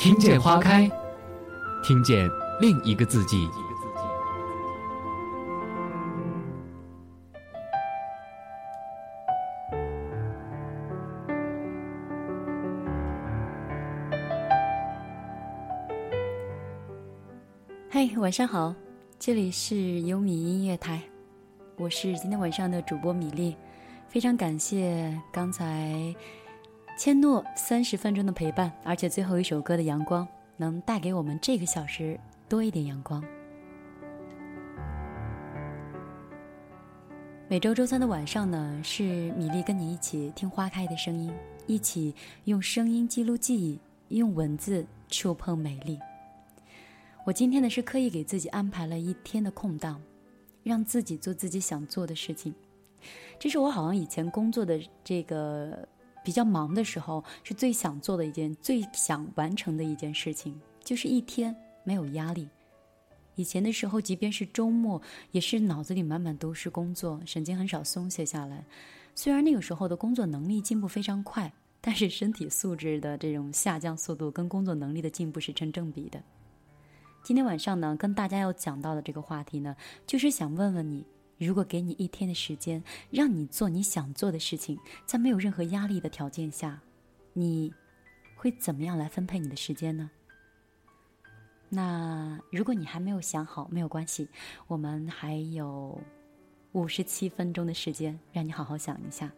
听见花开，听见另一个自己。嘿，晚上好，这里是优米音乐台，我是今天晚上的主播米粒，非常感谢刚才。千诺三十分钟的陪伴，而且最后一首歌的阳光能带给我们这个小时多一点阳光。每周周三的晚上呢，是米粒跟你一起听花开的声音，一起用声音记录记忆，用文字触碰美丽。我今天呢是刻意给自己安排了一天的空档，让自己做自己想做的事情。这是我好像以前工作的这个。比较忙的时候，是最想做的一件、最想完成的一件事情，就是一天没有压力。以前的时候，即便是周末，也是脑子里满满都是工作，神经很少松懈下来。虽然那个时候的工作能力进步非常快，但是身体素质的这种下降速度跟工作能力的进步是成正比的。今天晚上呢，跟大家要讲到的这个话题呢，就是想问问你。如果给你一天的时间，让你做你想做的事情，在没有任何压力的条件下，你会怎么样来分配你的时间呢？那如果你还没有想好，没有关系，我们还有五十七分钟的时间，让你好好想一下。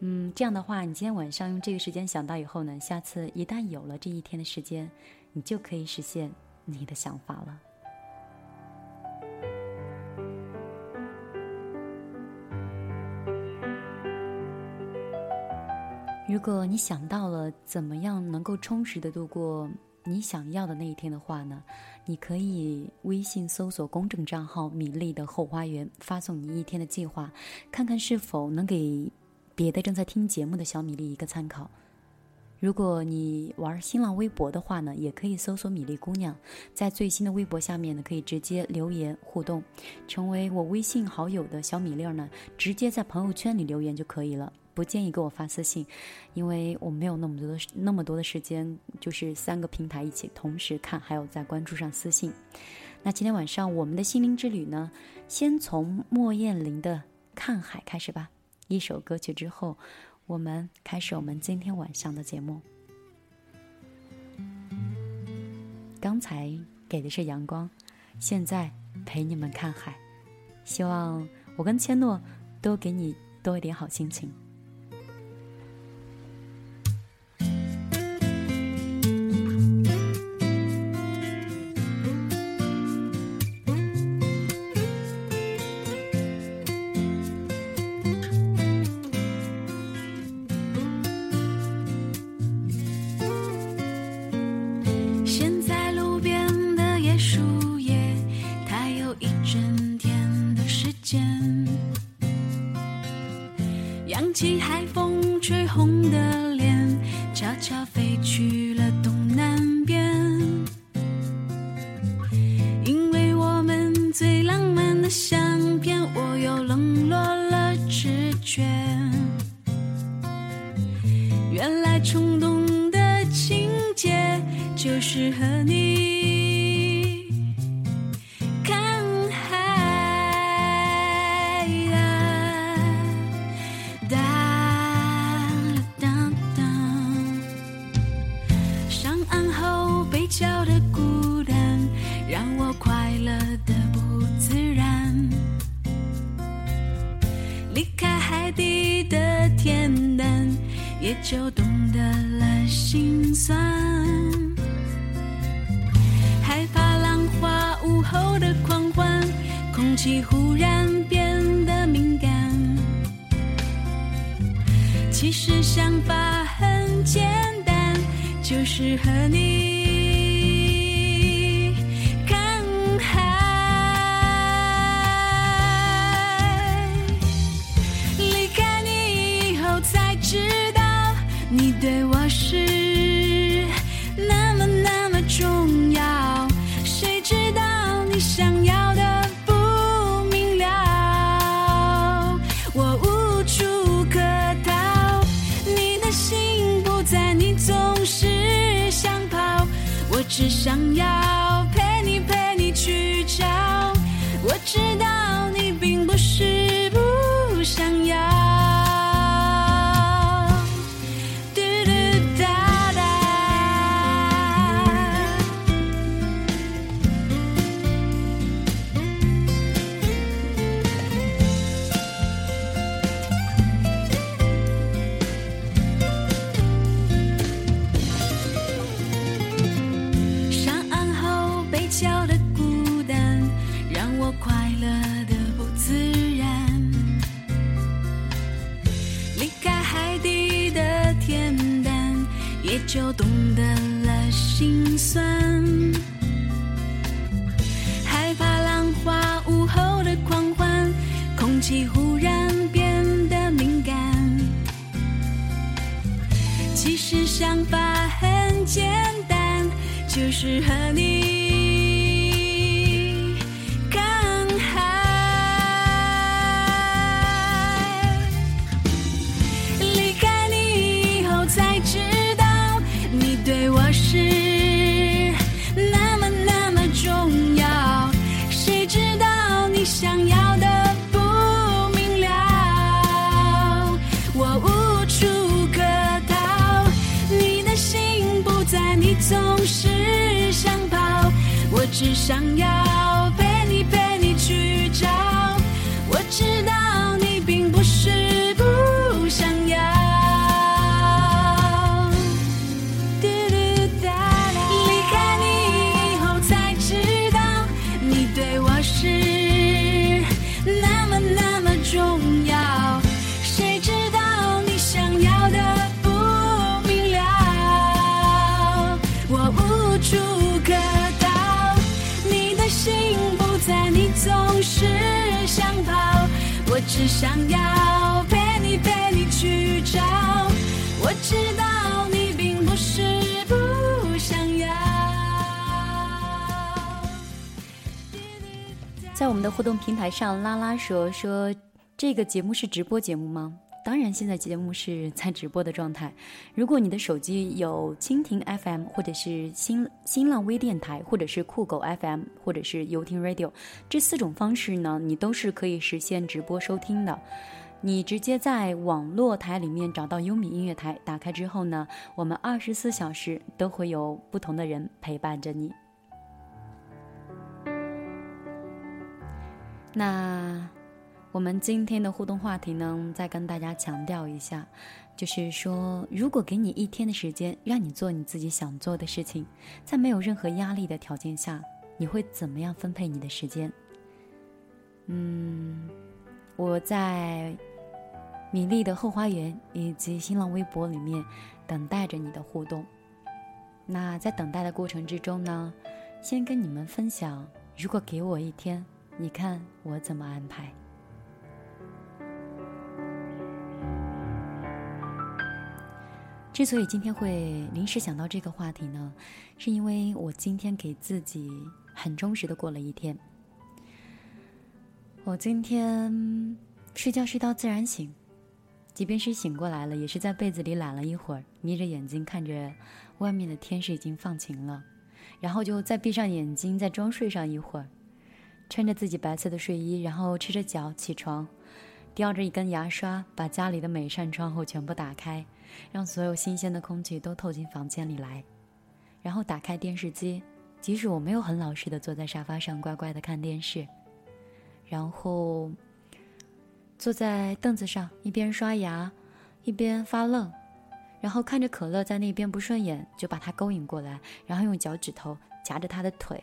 嗯，这样的话，你今天晚上用这个时间想到以后呢，下次一旦有了这一天的时间，你就可以实现你的想法了。如果你想到了怎么样能够充实的度过你想要的那一天的话呢，你可以微信搜索公众账号“米粒的后花园”，发送你一天的计划，看看是否能给别的正在听节目的小米粒一个参考。如果你玩新浪微博的话呢，也可以搜索“米粒姑娘”，在最新的微博下面呢，可以直接留言互动，成为我微信好友的小米粒儿呢，直接在朋友圈里留言就可以了。不建议给我发私信，因为我没有那么多的那么多的时间，就是三个平台一起同时看，还有在关注上私信。那今天晚上我们的心灵之旅呢，先从莫艳玲的《看海》开始吧。一首歌曲之后，我们开始我们今天晚上的节目。刚才给的是阳光，现在陪你们看海。希望我跟千诺都给你多一点好心情。冲动的情节就是和你气忽然变得敏感。其实想法很简单，就是和你。在我们的互动平台上，拉拉说说这个节目是直播节目吗？当然，现在节目是在直播的状态。如果你的手机有蜻蜓 FM，或者是新新浪微电台，或者是酷狗 FM，或者是游听 Radio，这四种方式呢，你都是可以实现直播收听的。你直接在网络台里面找到优米音乐台，打开之后呢，我们二十四小时都会有不同的人陪伴着你。那我们今天的互动话题呢，再跟大家强调一下，就是说，如果给你一天的时间，让你做你自己想做的事情，在没有任何压力的条件下，你会怎么样分配你的时间？嗯，我在米粒的后花园以及新浪微博里面等待着你的互动。那在等待的过程之中呢，先跟你们分享，如果给我一天。你看我怎么安排？之所以今天会临时想到这个话题呢，是因为我今天给自己很充实的过了一天。我今天睡觉睡到自然醒，即便是醒过来了，也是在被子里懒了一会儿，眯着眼睛看着外面的天是已经放晴了，然后就再闭上眼睛，再装睡上一会儿。穿着自己白色的睡衣，然后赤着脚起床，叼着一根牙刷，把家里的每扇窗户全部打开，让所有新鲜的空气都透进房间里来。然后打开电视机，即使我没有很老实的坐在沙发上乖乖的看电视，然后坐在凳子上一边刷牙，一边发愣，然后看着可乐在那边不顺眼，就把他勾引过来，然后用脚趾头夹着他的腿，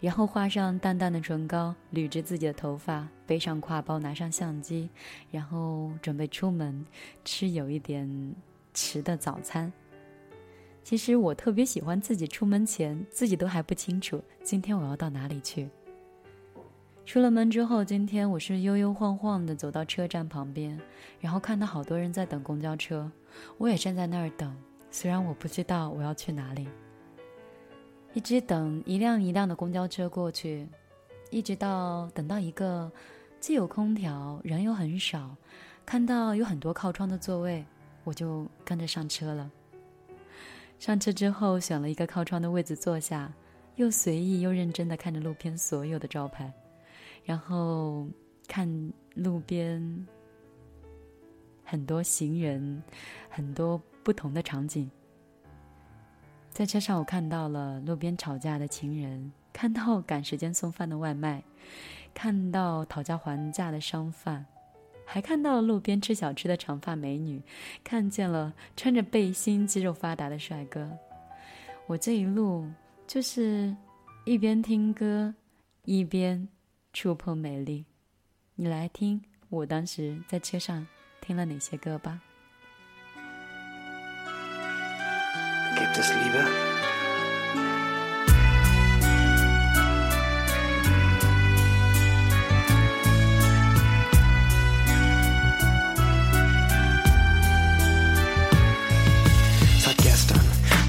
然后画上淡淡的唇膏，捋着自己的头发，背上挎包，拿上相机，然后准备出门吃有一点迟的早餐。其实我特别喜欢自己出门前自己都还不清楚今天我要到哪里去。出了门之后，今天我是悠悠晃晃的走到车站旁边，然后看到好多人在等公交车，我也站在那儿等。虽然我不知道我要去哪里，一直等一辆一辆的公交车过去，一直到等到一个既有空调，人又很少，看到有很多靠窗的座位，我就跟着上车了。上车之后，选了一个靠窗的位子坐下，又随意又认真的看着路边所有的招牌。然后看路边很多行人，很多不同的场景。在车上，我看到了路边吵架的情人，看到赶时间送饭的外卖，看到讨价还价的商贩，还看到了路边吃小吃的长发美女，看见了穿着背心、肌肉发达的帅哥。我这一路就是一边听歌，一边。触碰美丽，你来听我当时在车上听了哪些歌吧。Gibt Liebe? Seit gestern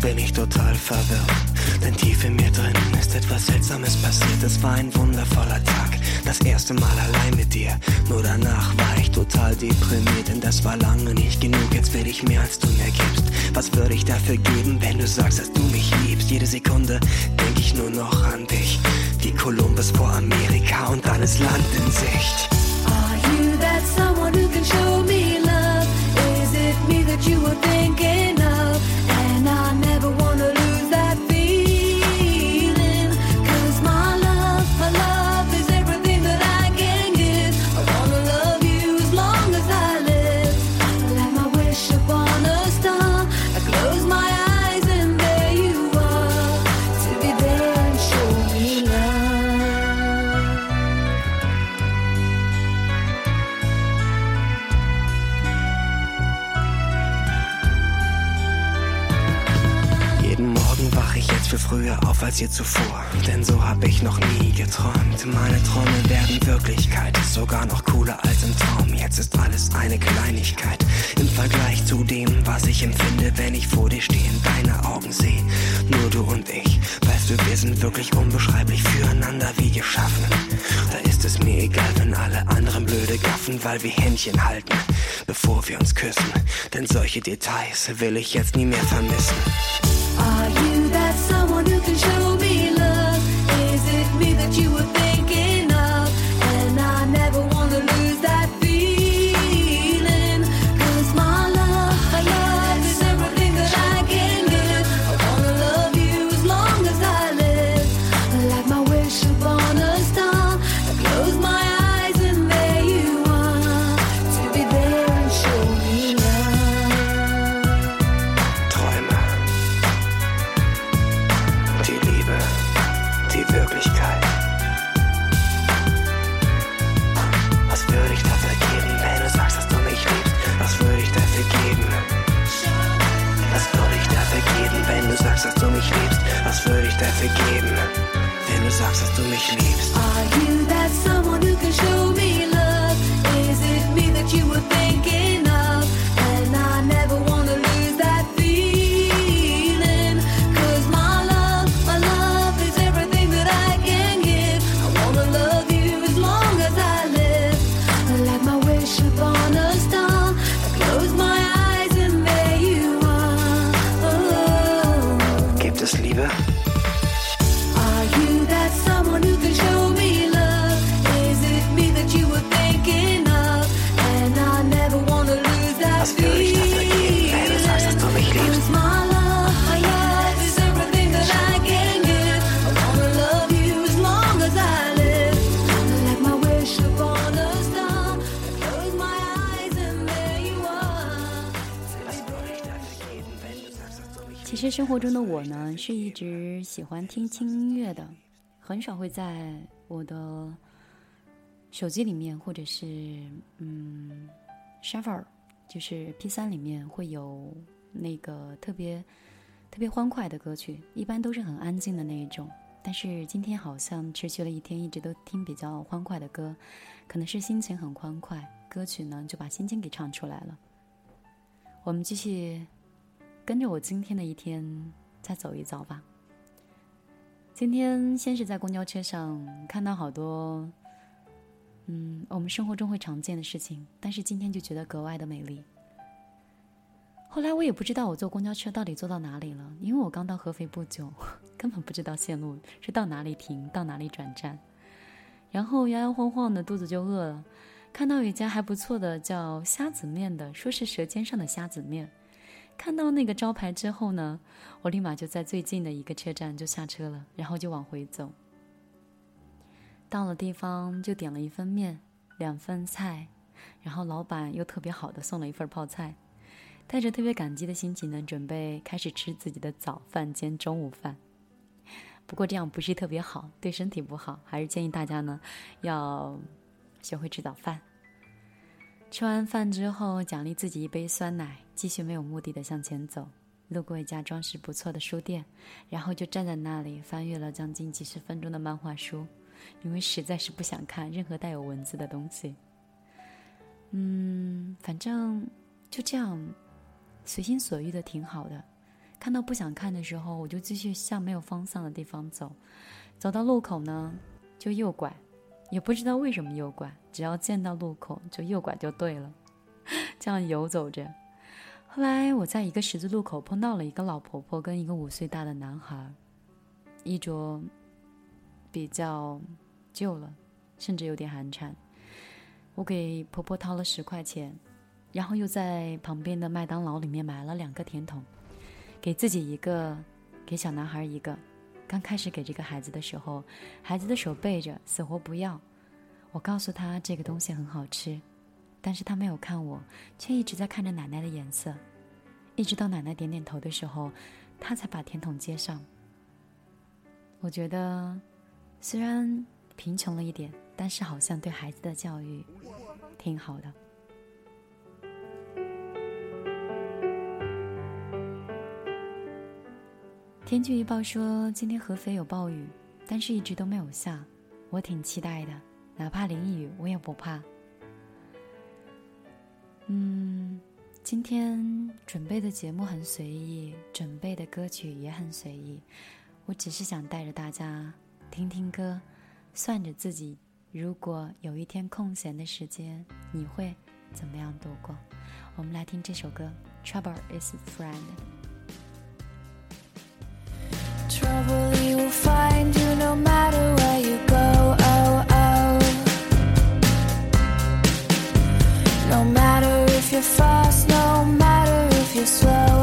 bin ich total verwirrt. Denn tief in mir drin ist etwas Seltsames passiert. Es war ein wundervoller Tag. Das erste Mal allein mit dir. Nur danach war ich total deprimiert. Denn das war lange nicht genug. Jetzt will ich mehr als du mir gibst. Was würde ich dafür geben, wenn du sagst, dass du mich liebst? Jede Sekunde denk ich nur noch an dich. Wie Kolumbus vor Amerika und alles Land in Sicht. Are you that someone who can show me love? Is it me that you were thinking? Als je zuvor. Denn so hab ich noch nie geträumt. Meine Träume werden Wirklichkeit, sogar noch cooler als im Traum. Jetzt ist alles eine Kleinigkeit im Vergleich zu dem, was ich empfinde, wenn ich vor dir stehe, deine Augen sehe. Nur du und ich, weißt du, wir sind wirklich unbeschreiblich füreinander wie geschaffen. Da ist es mir egal, wenn alle anderen blöde gaffen, weil wir Händchen halten, bevor wir uns küssen. Denn solche Details will ich jetzt nie mehr vermissen. 生活中的我呢，是一直喜欢听轻音乐的，很少会在我的手机里面或者是嗯 s h u f f l e 就是 P 3里面会有那个特别特别欢快的歌曲，一般都是很安静的那一种。但是今天好像持续了一天，一直都听比较欢快的歌，可能是心情很欢快，歌曲呢就把心情给唱出来了。我们继续跟着我今天的一天再走一遭吧。今天先是在公交车上看到好多，嗯，我们生活中会常见的事情，但是今天就觉得格外的美丽。后来我也不知道我坐公交车到底坐到哪里了，因为我刚到合肥不久，根本不知道线路是到哪里停，到哪里转站。然后摇摇晃晃的，肚子就饿了。看到有一家还不错的叫虾子面的，说是舌尖上的虾子面。看到那个招牌之后呢，我立马就在最近的一个车站就下车了，然后就往回走。到了地方就点了一份面，两份菜，然后老板又特别好的送了一份泡菜。带着特别感激的心情呢，准备开始吃自己的早饭兼中午饭。不过这样不是特别好，对身体不好，还是建议大家呢要学会吃早饭。吃完饭之后，奖励自己一杯酸奶，继续没有目的的向前走。路过一家装饰不错的书店，然后就站在那里翻阅了将近几十分钟的漫画书，因为实在是不想看任何带有文字的东西。嗯，反正就这样。随心所欲的挺好的，看到不想看的时候，我就继续向没有方向的地方走，走到路口呢，就右拐，也不知道为什么右拐，只要见到路口就右拐就对了，这样游走着。后来我在一个十字路口碰到了一个老婆婆跟一个五岁大的男孩，衣着比较旧了，甚至有点寒碜。我给婆婆掏了十块钱。然后又在旁边的麦当劳里面买了两个甜筒，给自己一个，给小男孩一个。刚开始给这个孩子的时候，孩子的手背着，死活不要。我告诉他这个东西很好吃，但是他没有看我，却一直在看着奶奶的颜色。一直到奶奶点点头的时候，他才把甜筒接上。我觉得，虽然贫穷了一点，但是好像对孩子的教育挺好的。天气预报说今天合肥有暴雨，但是一直都没有下，我挺期待的，哪怕淋雨我也不怕。嗯，今天准备的节目很随意，准备的歌曲也很随意，我只是想带着大家听听歌，算着自己如果有一天空闲的时间，你会怎么样度过？我们来听这首歌《Trouble Is Friend》。trouble will find you no matter you're fast, no matter if you're slow.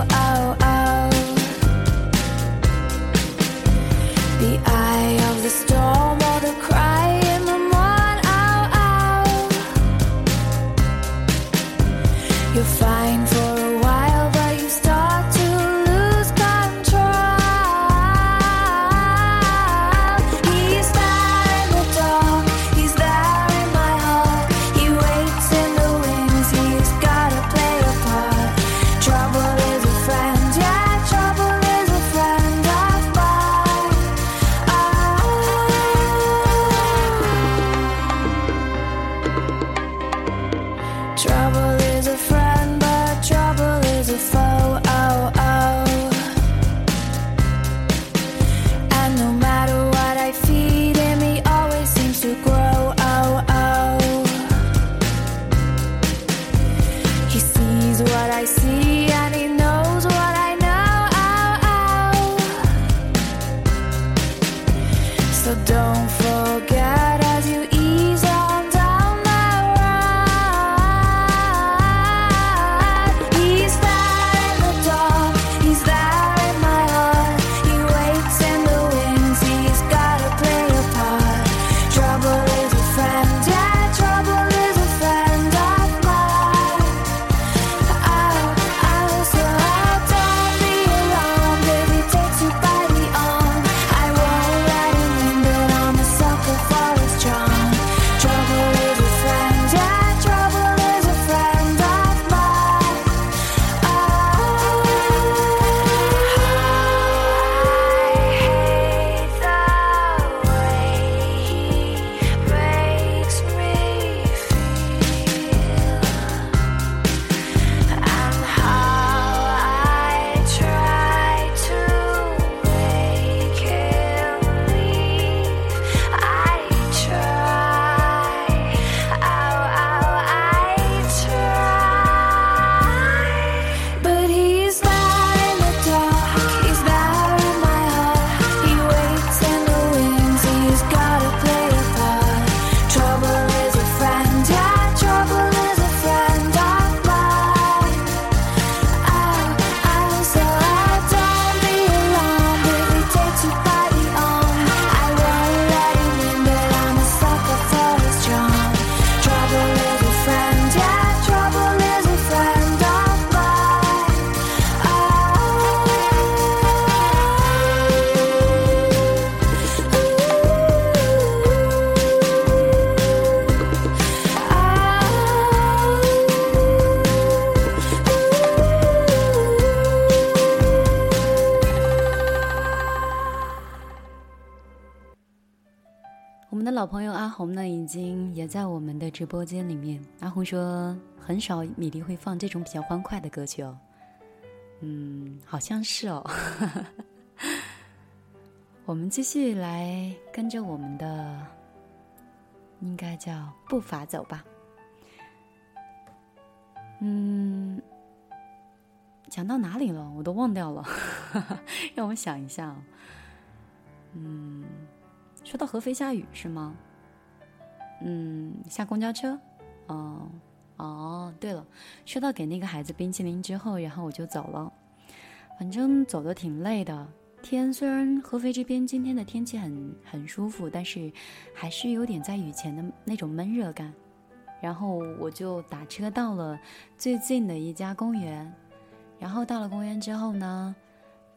直播间里面。阿红说，很少米粒会放这种比较欢快的歌曲哦。嗯，好像是哦。我们继续来跟着我们的，应该叫步伐走吧。嗯，讲到哪里了？我都忘掉了，让我想一下。嗯。说到合肥下雨是吗？嗯，下公交车，哦哦，对了，说到给那个孩子冰淇淋之后，然后我就走了，反正走的挺累的。天虽然合肥这边今天的天气很很舒服，但是还是有点在雨前的那种闷热感。然后我就打车到了最近的一家公园，然后到了公园之后呢。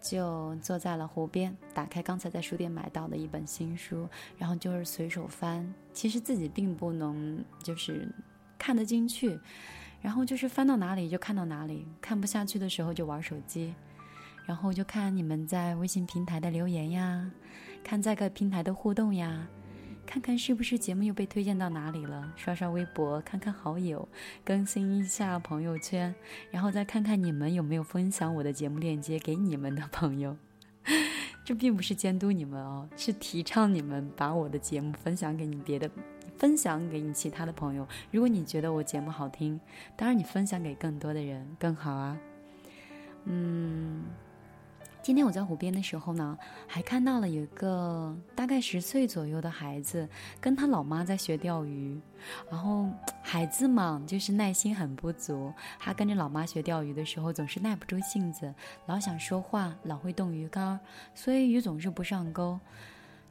就坐在了湖边，打开刚才在书店买到的一本新书，然后就是随手翻。其实自己并不能就是看得进去，然后就是翻到哪里就看到哪里，看不下去的时候就玩手机，然后就看你们在微信平台的留言呀，看在各平台的互动呀。看看是不是节目又被推荐到哪里了？刷刷微博，看看好友，更新一下朋友圈，然后再看看你们有没有分享我的节目链接给你们的朋友。这并不是监督你们哦，是提倡你们把我的节目分享给你别的，分享给你其他的朋友。如果你觉得我节目好听，当然你分享给更多的人更好啊。嗯。今天我在湖边的时候呢，还看到了有一个大概十岁左右的孩子，跟他老妈在学钓鱼。然后孩子嘛，就是耐心很不足。他跟着老妈学钓鱼的时候，总是耐不住性子，老想说话，老会动鱼竿，所以鱼总是不上钩。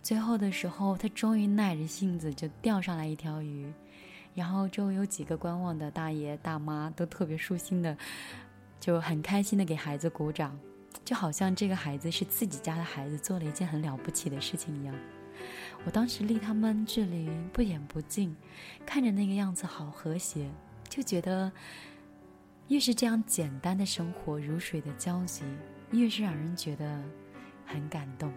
最后的时候，他终于耐着性子就钓上来一条鱼。然后周围有几个观望的大爷大妈都特别舒心的，就很开心的给孩子鼓掌。就好像这个孩子是自己家的孩子，做了一件很了不起的事情一样。我当时离他们距离不远不近，看着那个样子好和谐，就觉得越是这样简单的生活，如水的交集，越是让人觉得很感动。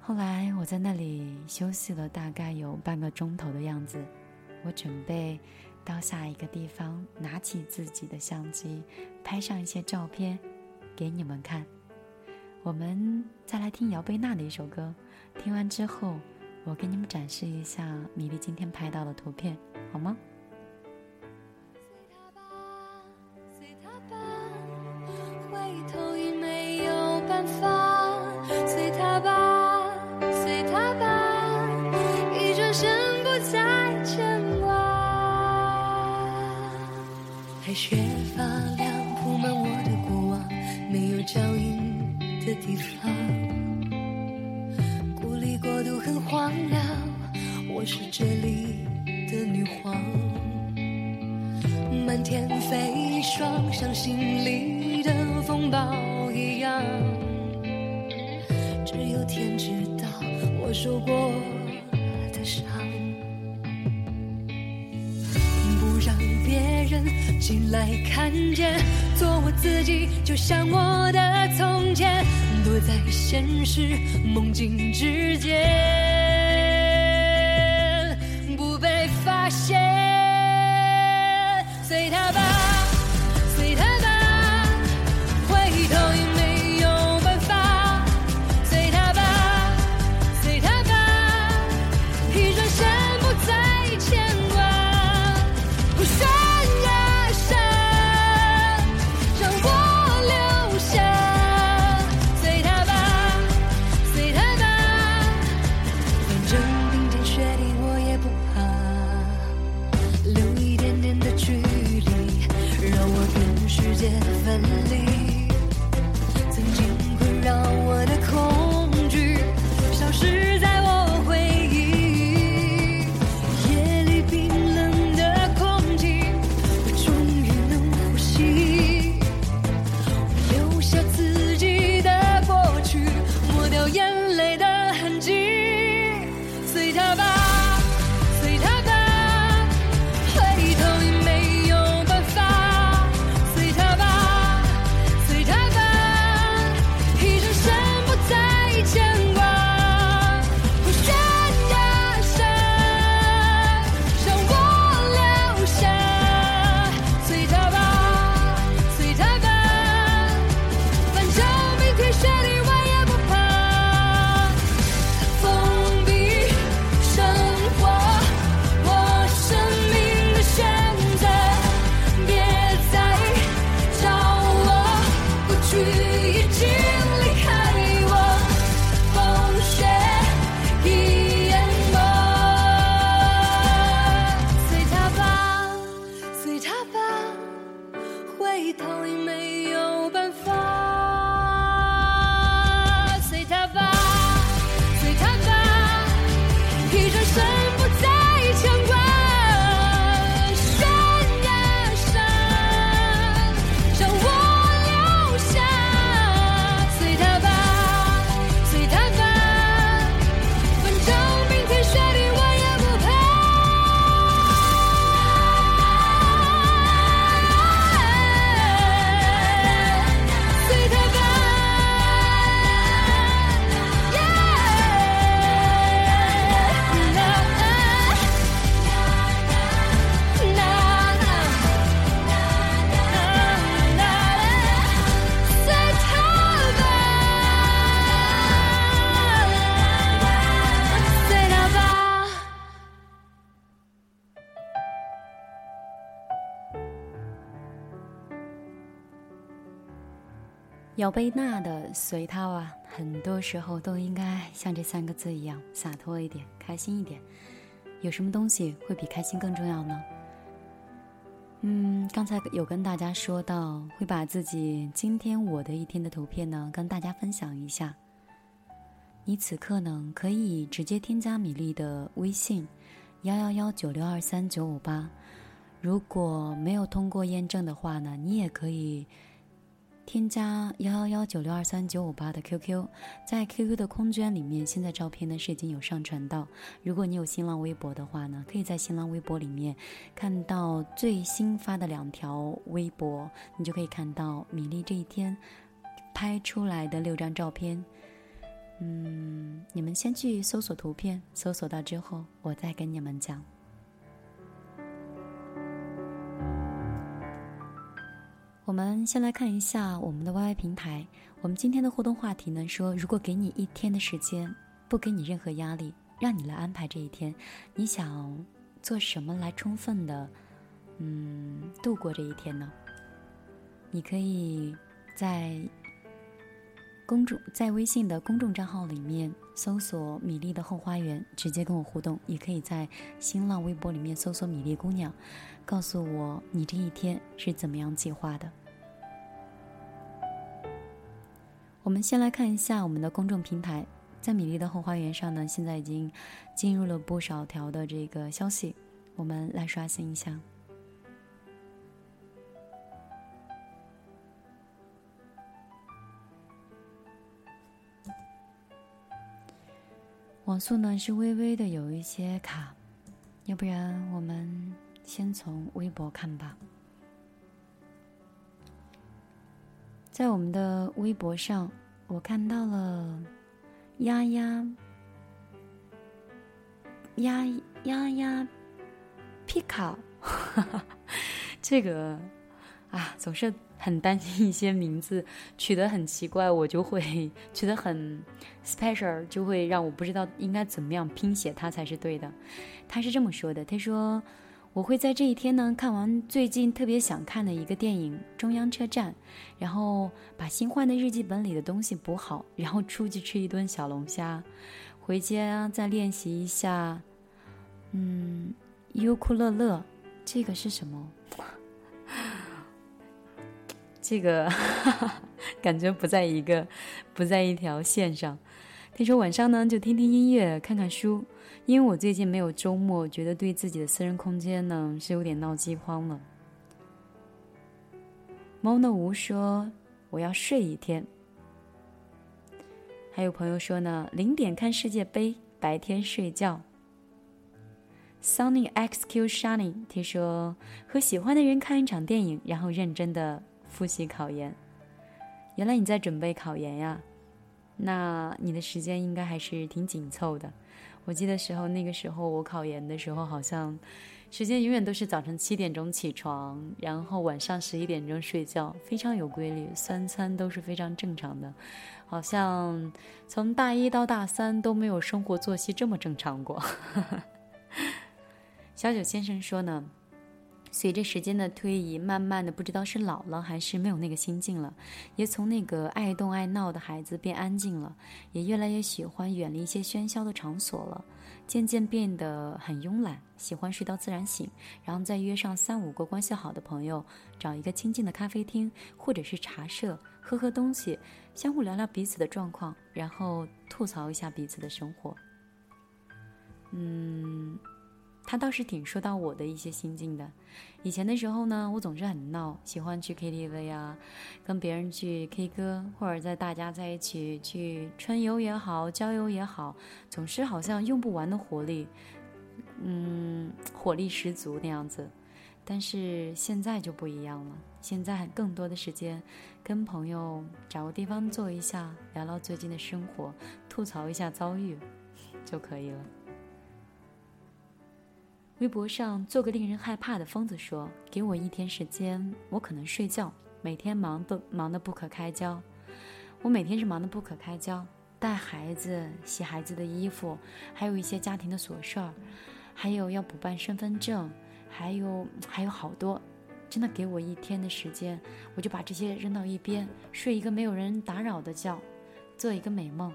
后来我在那里休息了大概有半个钟头的样子，我准备到下一个地方，拿起自己的相机，拍上一些照片。给你们看，我们再来听姚贝娜的一首歌。听完之后，我给你们展示一下米粒今天拍到的图片，好吗？随他地方，孤立国度很荒凉，我是这里的女皇。漫天飞霜，像心里的风暴一样，只有天知道我受过进来看见。做我自己，就像我的从前，躲在现实梦境之间，不被发现。姚贝娜的随他啊，很多时候都应该像这三个字一样洒脱一点，开心一点。有什么东西会比开心更重要呢？嗯，刚才有跟大家说到，会把自己今天我的一天的图片呢跟大家分享一下。你此刻呢可以直接添加米粒的微信，幺幺幺九六二三九五八。如果没有通过验证的话呢，你也可以。添加幺幺幺九六二三九五八的 QQ，在 QQ 的空间里面，现在照片呢是已经有上传到。如果你有新浪微博的话呢，可以在新浪微博里面看到最新发的两条微博，你就可以看到米粒这一天拍出来的六张照片。嗯，你们先去搜索图片，搜索到之后，我再跟你们讲。我们先来看一下我们的 YY 平台。我们今天的互动话题呢，说如果给你一天的时间，不给你任何压力，让你来安排这一天，你想做什么来充分的，嗯，度过这一天呢？你可以在公众在微信的公众账号里面搜索“米粒的后花园”，直接跟我互动；也可以在新浪微博里面搜索“米粒姑娘”。告诉我你这一天是怎么样计划的？我们先来看一下我们的公众平台，在米粒的后花园上呢，现在已经进入了不少条的这个消息，我们来刷新一下。网速呢是微微的有一些卡，要不然我们。先从微博看吧，在我们的微博上，我看到了丫丫丫丫丫皮卡，这个啊，总是很担心一些名字取得很奇怪，我就会取得很 special，就会让我不知道应该怎么样拼写它才是对的。他是这么说的，他说。我会在这一天呢看完最近特别想看的一个电影《中央车站》，然后把新换的日记本里的东西补好，然后出去吃一顿小龙虾，回家再练习一下，嗯，优酷乐乐，这个是什么？这个哈哈 感觉不在一个，不在一条线上。听说晚上呢就听听音乐，看看书。因为我最近没有周末，觉得对自己的私人空间呢是有点闹饥荒了。猫呢无说我要睡一天。还有朋友说呢，零点看世界杯，白天睡觉。Sunny XQ Shining 听说和喜欢的人看一场电影，然后认真的复习考研。原来你在准备考研呀？那你的时间应该还是挺紧凑的。我记得时候，那个时候我考研的时候，好像时间永远都是早晨七点钟起床，然后晚上十一点钟睡觉，非常有规律，三餐都是非常正常的，好像从大一到大三都没有生活作息这么正常过。小九先生说呢。随着时间的推移，慢慢的不知道是老了还是没有那个心境了，也从那个爱动爱闹的孩子变安静了，也越来越喜欢远离一些喧嚣的场所了，渐渐变得很慵懒，喜欢睡到自然醒，然后再约上三五个关系好的朋友，找一个清静的咖啡厅或者是茶社，喝喝东西，相互聊聊彼此的状况，然后吐槽一下彼此的生活。嗯。他倒是挺说到我的一些心境的。以前的时候呢，我总是很闹，喜欢去 KTV 啊，跟别人去 K 歌，或者在大家在一起去春游也好，郊游也好，总是好像用不完的活力，嗯，火力十足那样子。但是现在就不一样了，现在更多的时间跟朋友找个地方坐一下，聊聊最近的生活，吐槽一下遭遇 就可以了。微博上做个令人害怕的疯子说：“给我一天时间，我可能睡觉。每天忙的忙得不可开交，我每天是忙得不可开交，带孩子、洗孩子的衣服，还有一些家庭的琐事儿，还有要补办身份证，还有还有好多，真的给我一天的时间，我就把这些扔到一边，睡一个没有人打扰的觉，做一个美梦。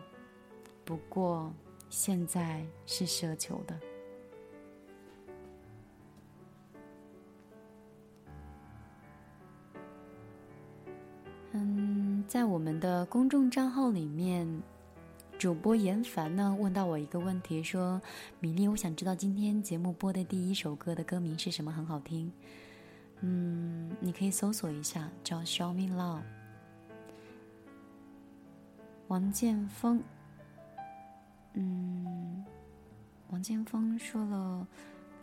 不过现在是奢求的。在我们的公众账号里面，主播严凡呢问到我一个问题，说：“米粒，我想知道今天节目播的第一首歌的歌名是什么，很好听。”嗯，你可以搜索一下，叫《Show Me Love》。王建峰，嗯，王建峰说了，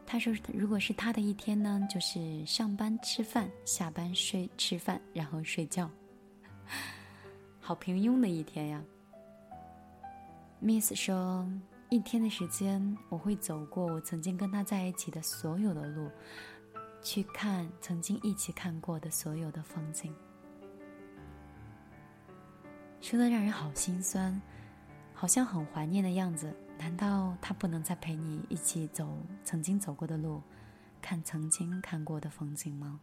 他说如果是他的一天呢，就是上班吃饭，下班睡吃饭，然后睡觉。好平庸的一天呀。Miss 说，一天的时间，我会走过我曾经跟他在一起的所有的路。去看曾经一起看过的所有的风景，说的让人好心酸，好像很怀念的样子。难道他不能再陪你一起走曾经走过的路，看曾经看过的风景吗？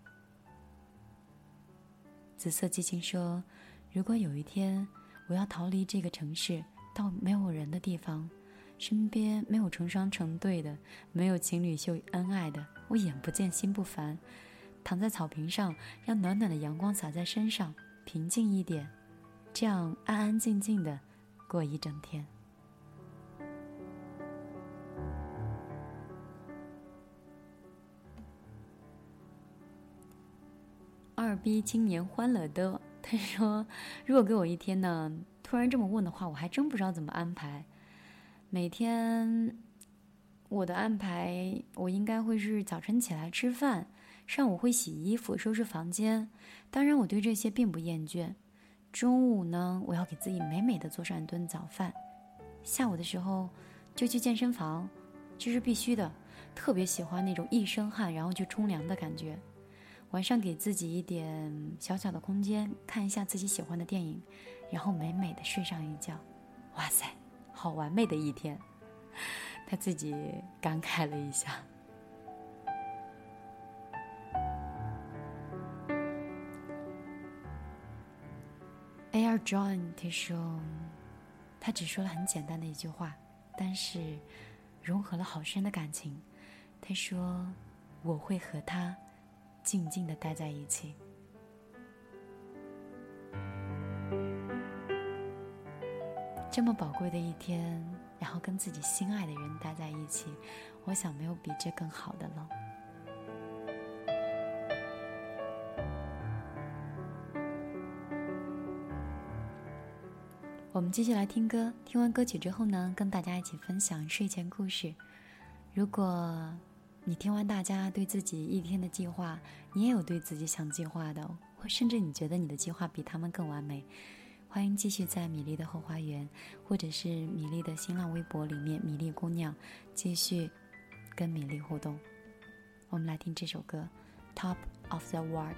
紫色激情说：“如果有一天我要逃离这个城市，到没有人的地方。”身边没有成双成对的，没有情侣秀恩爱的，我眼不见心不烦，躺在草坪上，让暖暖的阳光洒在身上，平静一点，这样安安静静的过一整天。二逼青年欢乐的，他 说：“如果给我一天呢？突然这么问的话，我还真不知道怎么安排。”每天，我的安排，我应该会是早晨起来吃饭，上午会洗衣服、收拾房间。当然，我对这些并不厌倦。中午呢，我要给自己美美的做上一顿早饭。下午的时候，就去健身房，这是必须的。特别喜欢那种一身汗然后去冲凉的感觉。晚上给自己一点小小的空间，看一下自己喜欢的电影，然后美美的睡上一觉。哇塞！好完美的一天，他自己感慨了一下。Air John 他说，他只说了很简单的一句话，但是融合了好深的感情。他说：“我会和他静静的待在一起。”这么宝贵的一天，然后跟自己心爱的人待在一起，我想没有比这更好的了。我们继续来听歌，听完歌曲之后呢，跟大家一起分享睡前故事。如果你听完大家对自己一天的计划，你也有对自己想计划的，或甚至你觉得你的计划比他们更完美。欢迎继续在米粒的后花园，或者是米粒的新浪微博里面，米粒姑娘继续跟米粒互动。我们来听这首歌《Top of the World》。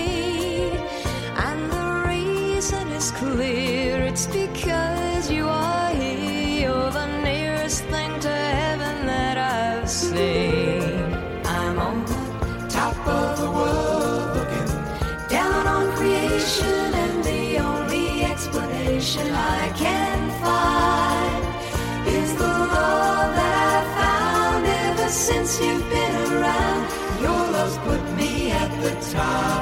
Clear it's because you are here. You're the nearest thing to heaven that I've seen. I'm on the top of the world looking down on creation, and the only explanation I can find is the love that I've found ever since you've been around. Your love's put me at the top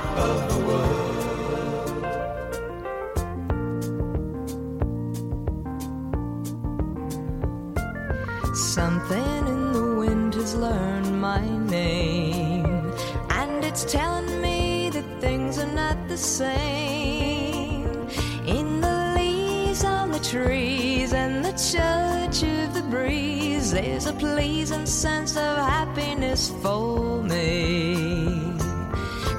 In the leaves on the trees and the touch of the breeze, there's a pleasing sense of happiness for me.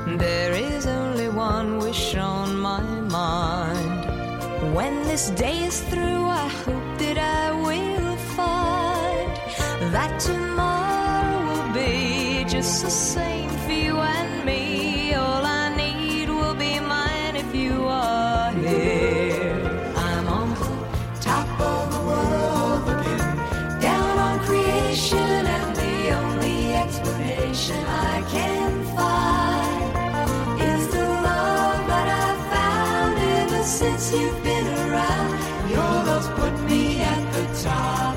There is only one wish on my mind. When this day is through, I hope that I will find that tomorrow will be just the same since you've been around. Your love's put me at the top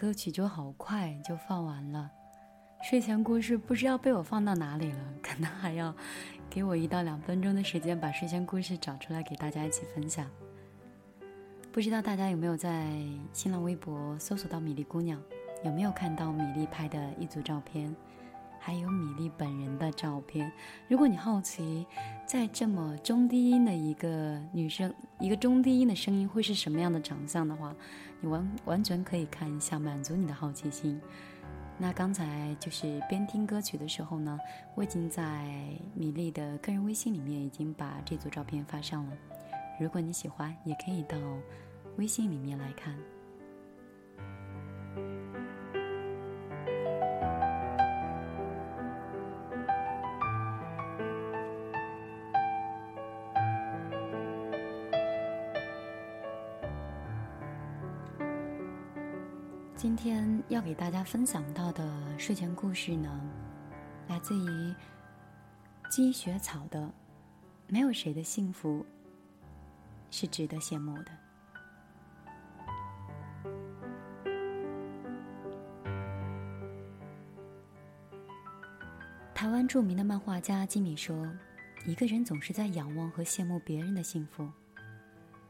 歌曲就好快就放完了。睡前故事不知道被我放到哪里了，可能还要给我一到两分钟的时间把睡前故事找出来给大家一起分享。不知道大家有没有在新浪微博搜索到米粒姑娘，有没有看到米粒拍的一组照片，还有米粒本人的照片？如果你好奇，在这么中低音的一个女生，一个中低音的声音会是什么样的长相的话，你完完全可以看一下，满足你的好奇心。那刚才就是边听歌曲的时候呢，我已经在米粒的个人微信里面已经把这组照片发上了。如果你喜欢，也可以到微信里面来看。今天要给大家分享到的睡前故事呢，来自于积雪草的。没有谁的幸福是值得羡慕的。台湾著名的漫画家金米说：“一个人总是在仰望和羡慕别人的幸福，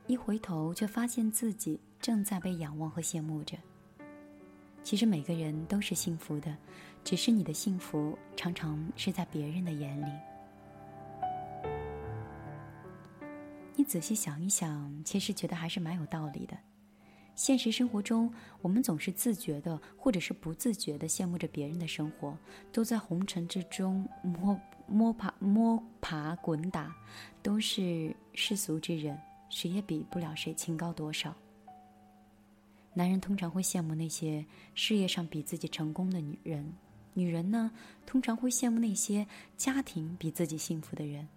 一回头却发现自己正在被仰望和羡慕着。”其实每个人都是幸福的，只是你的幸福常常是在别人的眼里。你仔细想一想，其实觉得还是蛮有道理的。现实生活中，我们总是自觉的，或者是不自觉的羡慕着别人的生活，都在红尘之中摸摸爬摸爬滚打，都是世俗之人，谁也比不了谁清高多少。男人通常会羡慕那些事业上比自己成功的女人，女人呢，通常会羡慕那些家庭比自己幸福的人。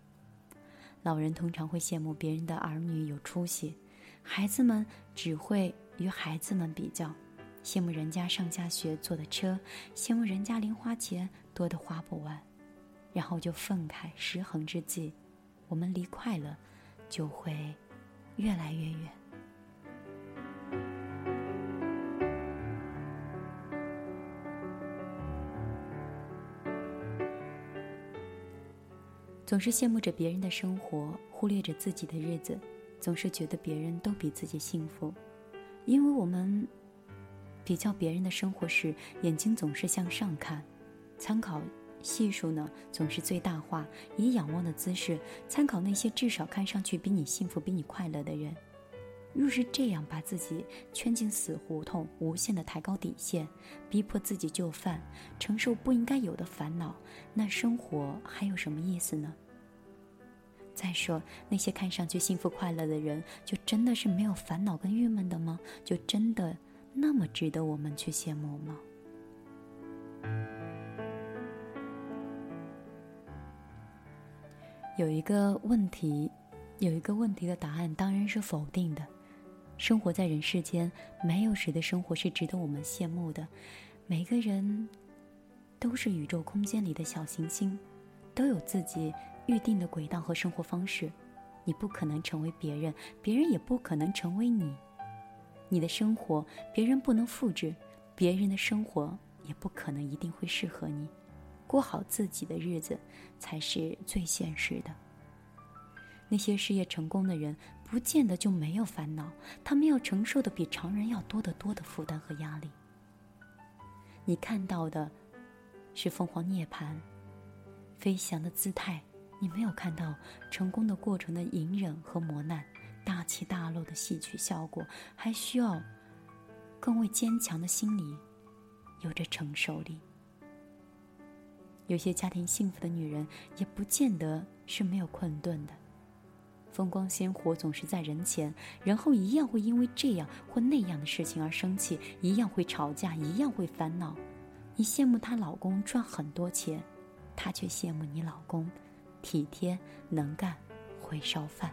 老人通常会羡慕别人的儿女有出息，孩子们只会与孩子们比较，羡慕人家上下学坐的车，羡慕人家零花钱多得花不完，然后就愤慨失衡之际，我们离快乐就会越来越远。总是羡慕着别人的生活，忽略着自己的日子，总是觉得别人都比自己幸福，因为我们比较别人的生活时，眼睛总是向上看，参考系数呢总是最大化，以仰望的姿势参考那些至少看上去比你幸福、比你快乐的人。若是这样把自己圈进死胡同，无限的抬高底线，逼迫自己就范，承受不应该有的烦恼，那生活还有什么意思呢？再说，那些看上去幸福快乐的人，就真的是没有烦恼跟郁闷的吗？就真的那么值得我们去羡慕吗？有一个问题，有一个问题的答案当然是否定的。生活在人世间，没有谁的生活是值得我们羡慕的。每个人都是宇宙空间里的小行星，都有自己预定的轨道和生活方式，你不可能成为别人，别人也不可能成为你。你的生活别人不能复制，别人的生活也不可能一定会适合你。过好自己的日子才是最现实的。那些事业成功的人，不见得就没有烦恼，他们要承受的比常人要多得多的负担和压力。你看到的是凤凰涅槃、飞翔的姿态，你没有看到成功的过程的隐忍和磨难。大起大落的戏曲效果，还需要更为坚强的心理有着承受力。有些家庭幸福的女人，也不见得是没有困顿的。风光鲜活总是在人前，然后一样会因为这样或那样的事情而生气，一样会吵架，一样会烦恼。你羡慕她老公赚很多钱，她却羡慕你老公体贴能干，会烧饭。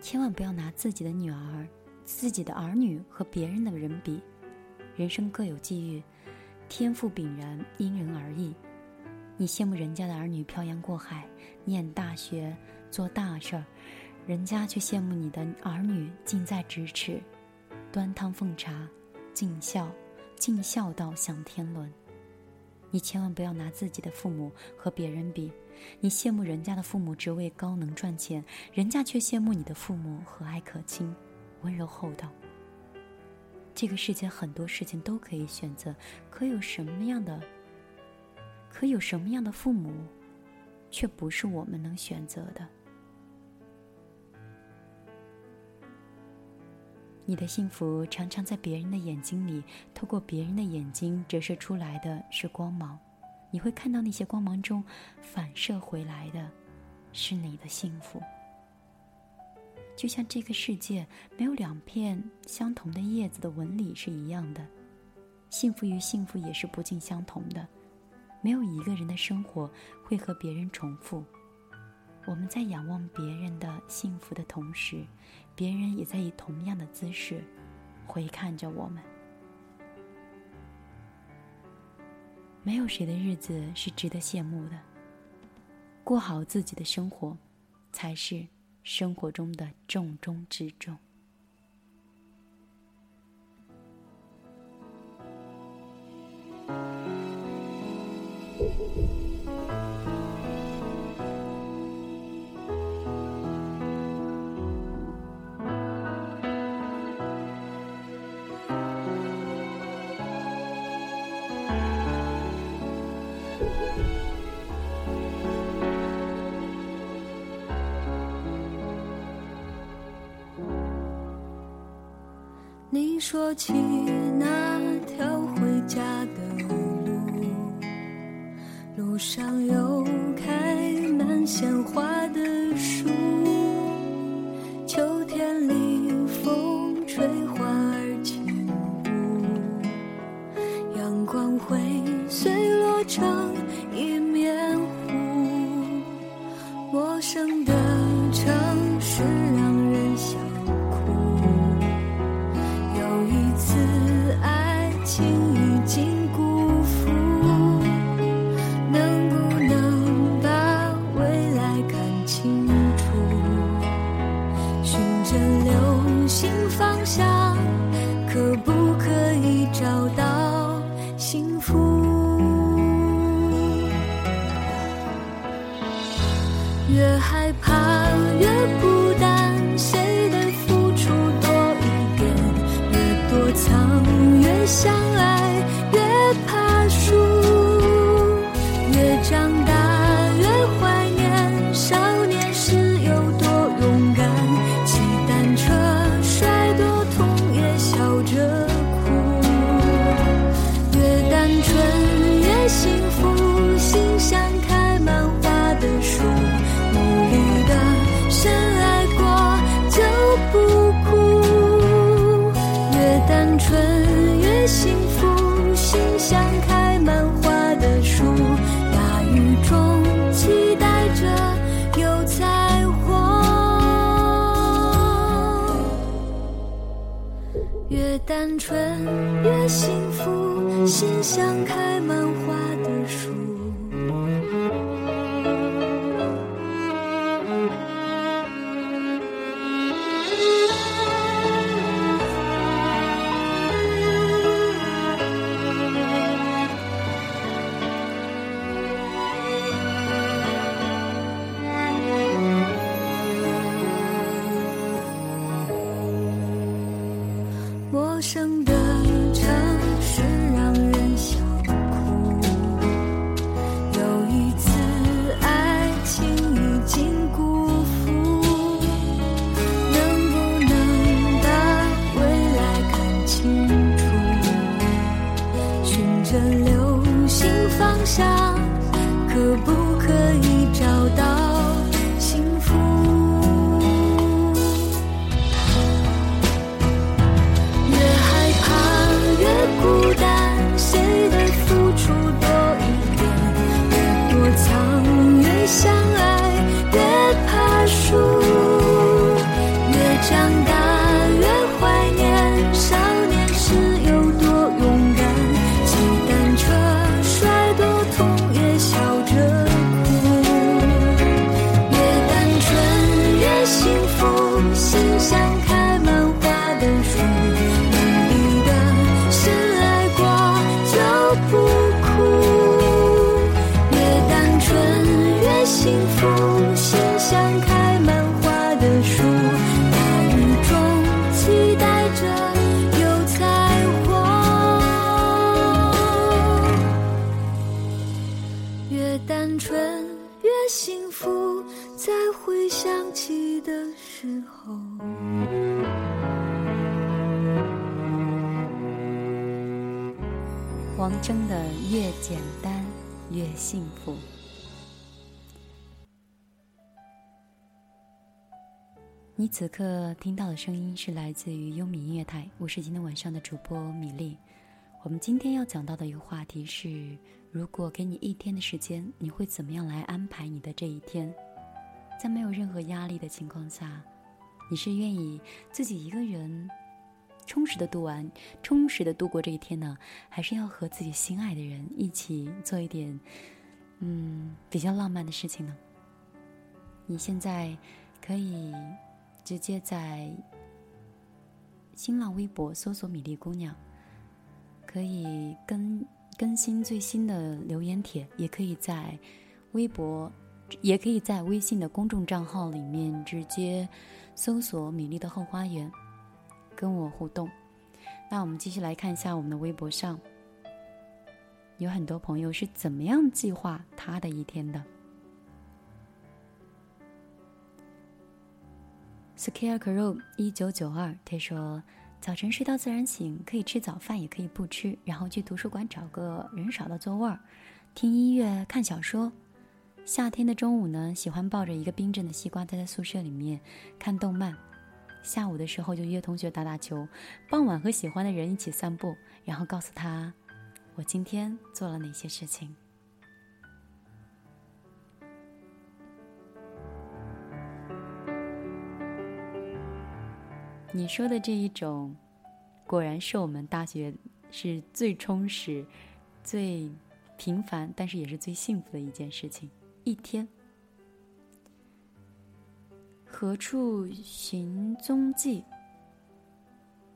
千万不要拿自己的女儿、自己的儿女和别人的人比。人生各有际遇，天赋炳然，因人而异。你羡慕人家的儿女漂洋过海念大学做大事儿，人家却羡慕你的儿女近在咫尺，端汤奉茶，尽孝，尽孝道享天伦。你千万不要拿自己的父母和别人比。你羡慕人家的父母职位高能赚钱，人家却羡慕你的父母和蔼可亲、温柔厚道。这个世界很多事情都可以选择，可有什么样的？可有什么样的父母，却不是我们能选择的？你的幸福常常在别人的眼睛里，透过别人的眼睛折射出来的是光芒。你会看到那些光芒中反射回来的，是你的幸福。就像这个世界没有两片相同的叶子的纹理是一样的，幸福与幸福也是不尽相同的。没有一个人的生活会和别人重复。我们在仰望别人的幸福的同时，别人也在以同样的姿势回看着我们。没有谁的日子是值得羡慕的。过好自己的生活，才是生活中的重中之重。说起那条回家的路，路上有此刻听到的声音是来自于优米音乐台，我是今天晚上的主播米粒。我们今天要讲到的一个话题是：如果给你一天的时间，你会怎么样来安排你的这一天？在没有任何压力的情况下，你是愿意自己一个人充实的度完、充实的度过这一天呢，还是要和自己心爱的人一起做一点嗯比较浪漫的事情呢？你现在可以直接在新浪微博搜索“米粒姑娘”，可以更更新最新的留言帖，也可以在微博，也可以在微信的公众账号里面直接搜索“米粒的后花园”，跟我互动。那我们继续来看一下我们的微博上，有很多朋友是怎么样计划他的一天的。Scarecrow 一九九二，他说：“早晨睡到自然醒，可以吃早饭，也可以不吃，然后去图书馆找个人少的座位儿，听音乐、看小说。夏天的中午呢，喜欢抱着一个冰镇的西瓜待在宿舍里面看动漫。下午的时候就约同学打打球，傍晚和喜欢的人一起散步，然后告诉他我今天做了哪些事情。”你说的这一种，果然是我们大学是最充实、最平凡，但是也是最幸福的一件事情。一天，何处寻踪迹？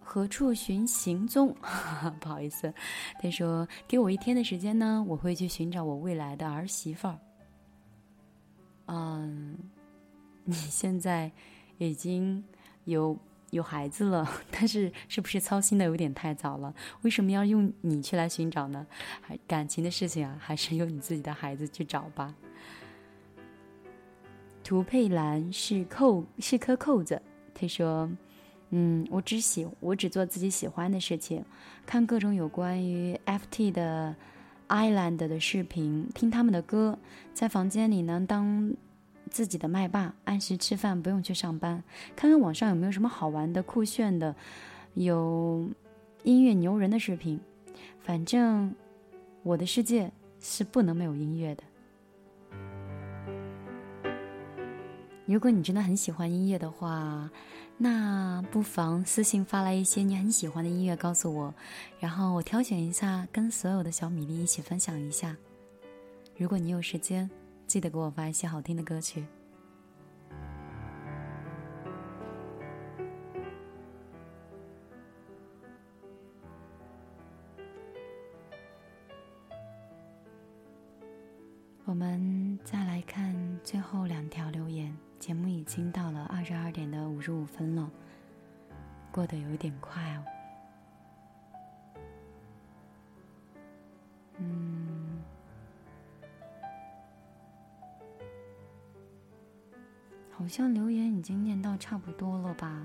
何处寻行踪？不好意思，他说给我一天的时间呢，我会去寻找我未来的儿媳妇儿。嗯，你现在已经有。有孩子了，但是是不是操心的有点太早了？为什么要用你去来寻找呢？还感情的事情啊，还是由你自己的孩子去找吧。涂佩兰是扣是颗扣子，他说：“嗯，我只喜我只做自己喜欢的事情，看各种有关于 FT 的 Island 的视频，听他们的歌，在房间里呢当。”自己的麦霸，按时吃饭，不用去上班。看看网上有没有什么好玩的、酷炫的，有音乐牛人的视频。反正我的世界是不能没有音乐的。如果你真的很喜欢音乐的话，那不妨私信发来一些你很喜欢的音乐告诉我，然后我挑选一下，跟所有的小米粒一起分享一下。如果你有时间，记得给我发一些好听的歌曲。我们再来看最后两条留言。节目已经到了二十二点的五十五分了，过得有点快哦。嗯，好像留言已经念到差不多了吧？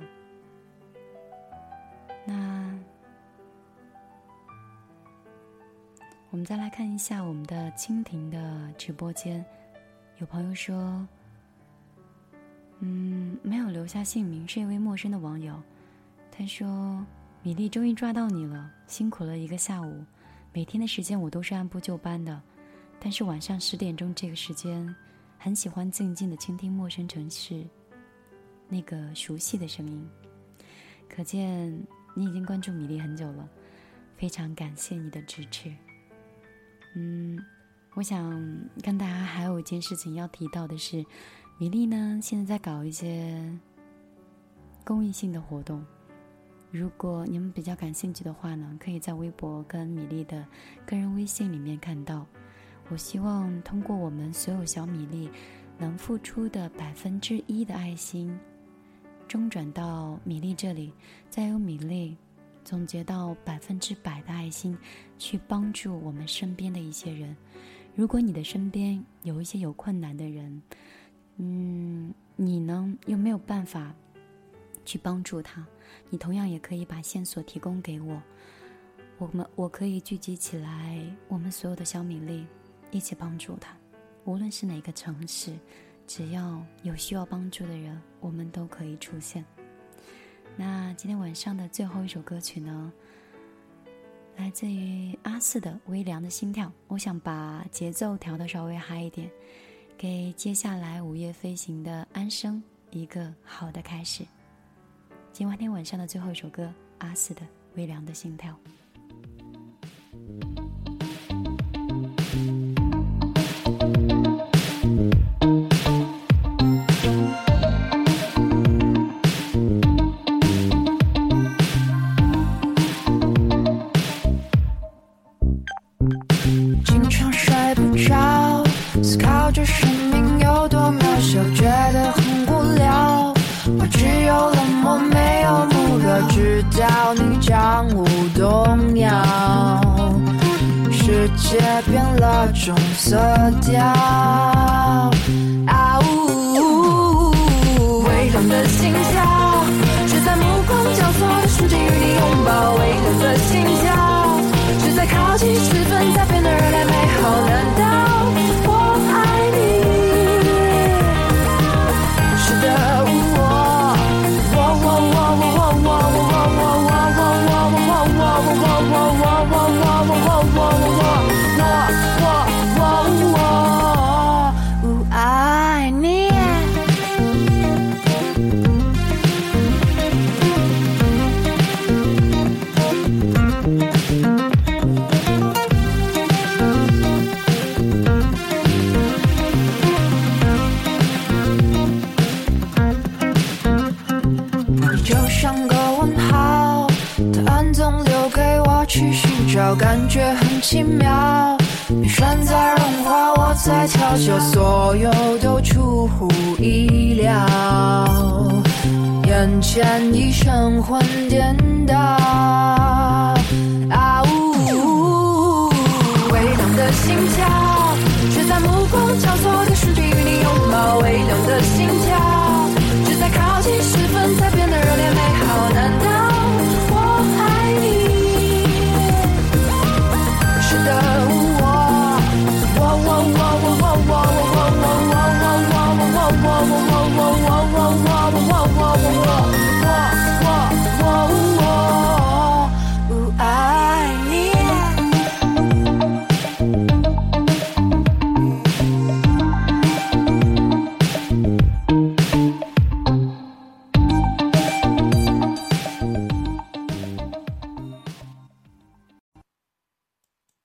那我们再来看一下我们的蜻蜓的直播间，有朋友说。嗯，没有留下姓名，是一位陌生的网友。他说：“米粒终于抓到你了，辛苦了一个下午。每天的时间我都是按部就班的，但是晚上十点钟这个时间，很喜欢静静的倾听陌生城市那个熟悉的声音。可见你已经关注米粒很久了，非常感谢你的支持。嗯，我想跟大家还有一件事情要提到的是。”米粒呢，现在在搞一些公益性的活动。如果你们比较感兴趣的话呢，可以在微博跟米粒的个人微信里面看到。我希望通过我们所有小米粒能付出的百分之一的爱心，中转到米粒这里，再由米粒总结到百分之百的爱心，去帮助我们身边的一些人。如果你的身边有一些有困难的人，嗯，你呢？又没有办法去帮助他，你同样也可以把线索提供给我，我们我可以聚集起来，我们所有的小米粒一起帮助他。无论是哪个城市，只要有需要帮助的人，我们都可以出现。那今天晚上的最后一首歌曲呢，来自于阿四的《微凉的心跳》，我想把节奏调的稍微嗨一点。给接下来午夜飞行的安生一个好的开始。今天晚上的最后一首歌，阿四的《微凉的心跳》。